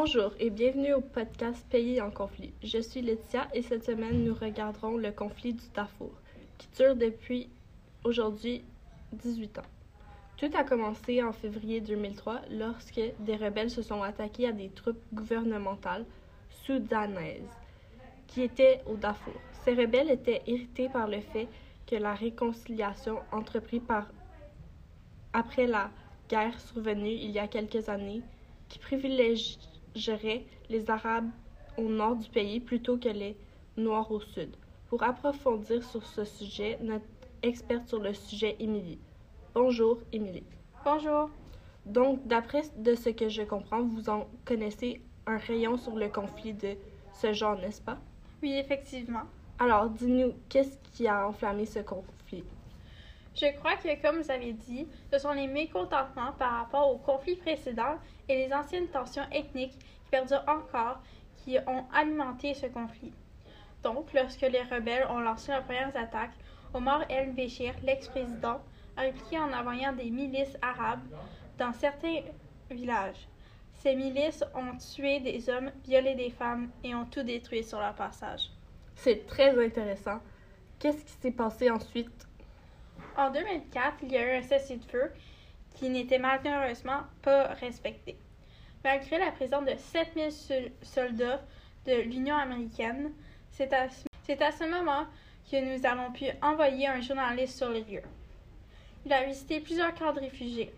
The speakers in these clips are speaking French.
Bonjour et bienvenue au podcast Pays en conflit. Je suis Laetitia et cette semaine nous regarderons le conflit du Darfour qui dure depuis aujourd'hui 18 ans. Tout a commencé en février 2003 lorsque des rebelles se sont attaqués à des troupes gouvernementales soudanaises qui étaient au Darfour. Ces rebelles étaient irrités par le fait que la réconciliation entreprise par après la guerre survenue il y a quelques années, qui privilégierait les Arabes au nord du pays plutôt que les Noirs au sud. Pour approfondir sur ce sujet, notre experte sur le sujet, Émilie. Bonjour, Émilie. Bonjour. Donc, d'après de ce que je comprends, vous en connaissez un rayon sur le conflit de ce genre, n'est-ce pas? Oui, effectivement. Alors, dis-nous, qu'est-ce qui a enflammé ce conflit? Je crois que, comme vous avez dit, ce sont les mécontentements par rapport au conflit précédent et les anciennes tensions ethniques qui perdurent encore qui ont alimenté ce conflit. Donc, lorsque les rebelles ont lancé leurs premières attaques, Omar el-Béchir, l'ex-président, a répliqué en envoyant des milices arabes dans certains villages. Ces milices ont tué des hommes, violé des femmes et ont tout détruit sur leur passage. C'est très intéressant. Qu'est-ce qui s'est passé ensuite? En 2004, il y a eu un cessez-le-feu qui n'était malheureusement pas respecté. Malgré la présence de 7000 soldats de l'Union américaine, c'est à, à, ce moment que nous avons pu envoyer un journaliste sur les lieux. Il a visité plusieurs camps de réfugiés.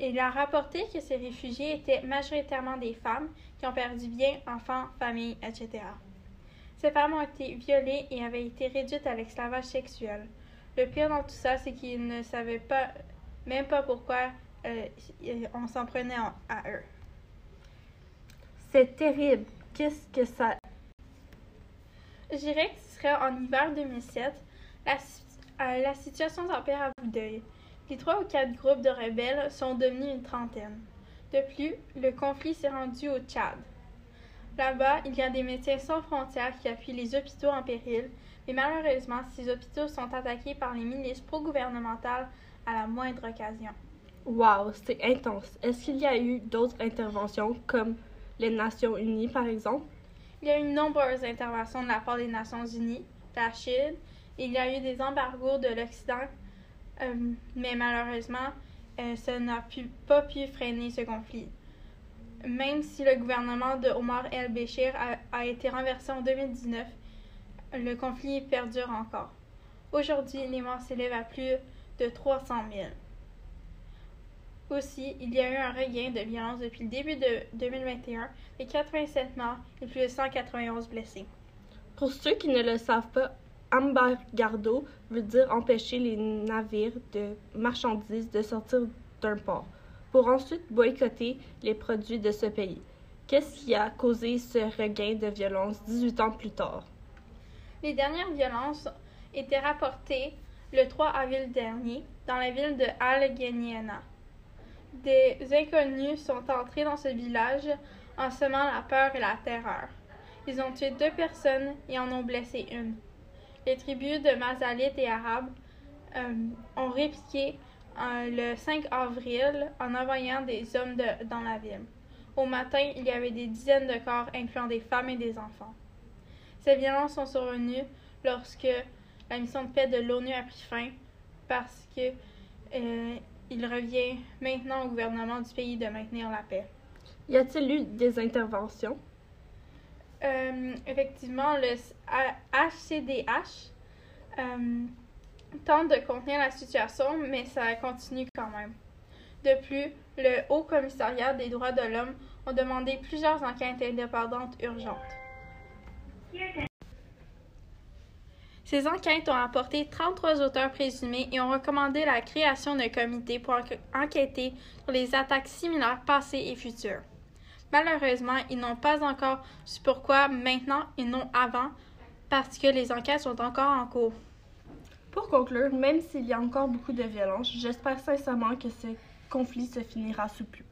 Il a rapporté que ces réfugiés étaient majoritairement des femmes qui ont perdu bien, enfants, familles, etc. Ces femmes ont été violées et avaient été réduites à l'esclavage sexuel. Le pire dans tout ça, c'est qu'ils ne savaient pas, même pas pourquoi euh, on s'en prenait à eux. C'est terrible. Qu'est-ce que ça. Je dirais que ce serait en hiver 2007. La, euh, la situation s'empire à bout d'œil. Les trois ou quatre groupes de rebelles sont devenus une trentaine. De plus, le conflit s'est rendu au Tchad. Là-bas, il y a des médecins sans frontières qui appuient les hôpitaux en péril, mais malheureusement, ces hôpitaux sont attaqués par les milices pro-gouvernementales à la moindre occasion. Wow, c'est intense. Est-ce qu'il y a eu d'autres interventions, comme les Nations Unies, par exemple? Il y a eu nombreuses interventions de la part des Nations Unies, la Chine, il y a eu des embargos de l'Occident, euh, mais malheureusement, euh, ça n'a pas pu freiner ce conflit. Même si le gouvernement de Omar el-Béchir a, été renversé en 2019, le conflit perdure encore. Aujourd'hui, les morts s'élèvent à plus de 300 000. Aussi, il y a eu un regain de violence depuis le début de 2021 et 87 morts et plus de 191 blessés. Pour ceux qui ne le savent pas, embargado veut dire empêcher les navires de marchandises de sortir d'un port pour ensuite boycotter les produits de ce pays. Qu'est-ce qui a causé ce regain de violence 18 ans plus tard? Les dernières violences étaient rapportées le 3 avril dernier dans la ville de Allegheny. Des inconnus sont entrés dans ce village en semant la peur et la terreur. Ils ont tué deux personnes et en ont blessé une. Les tribus de Mazalites et Arabes euh, ont répliqué le 5 avril en envoyant des hommes dans la ville. Au matin, il y avait des dizaines de corps incluant des femmes et des enfants. Ces violences sont survenues lorsque la mission de paix de l'ONU a pris fin parce que euh, il revient maintenant au gouvernement du pays de maintenir la paix. Y a-t-il eu des interventions? Euh, effectivement, le HCDH euh, tente de contenir la situation, mais ça continue quand même. De plus, le Haut Commissariat des droits de l'homme a demandé plusieurs enquêtes indépendantes urgentes. Ces enquêtes ont apporté 33 auteurs présumés et ont recommandé la création d'un comité pour enquêter sur les attaques similaires passées et futures. Malheureusement, ils n'ont pas encore su pourquoi maintenant et non avant, parce que les enquêtes sont encore en cours. Pour conclure, même s'il y a encore beaucoup de violence, j'espère sincèrement que ce conflit se finira sous peu.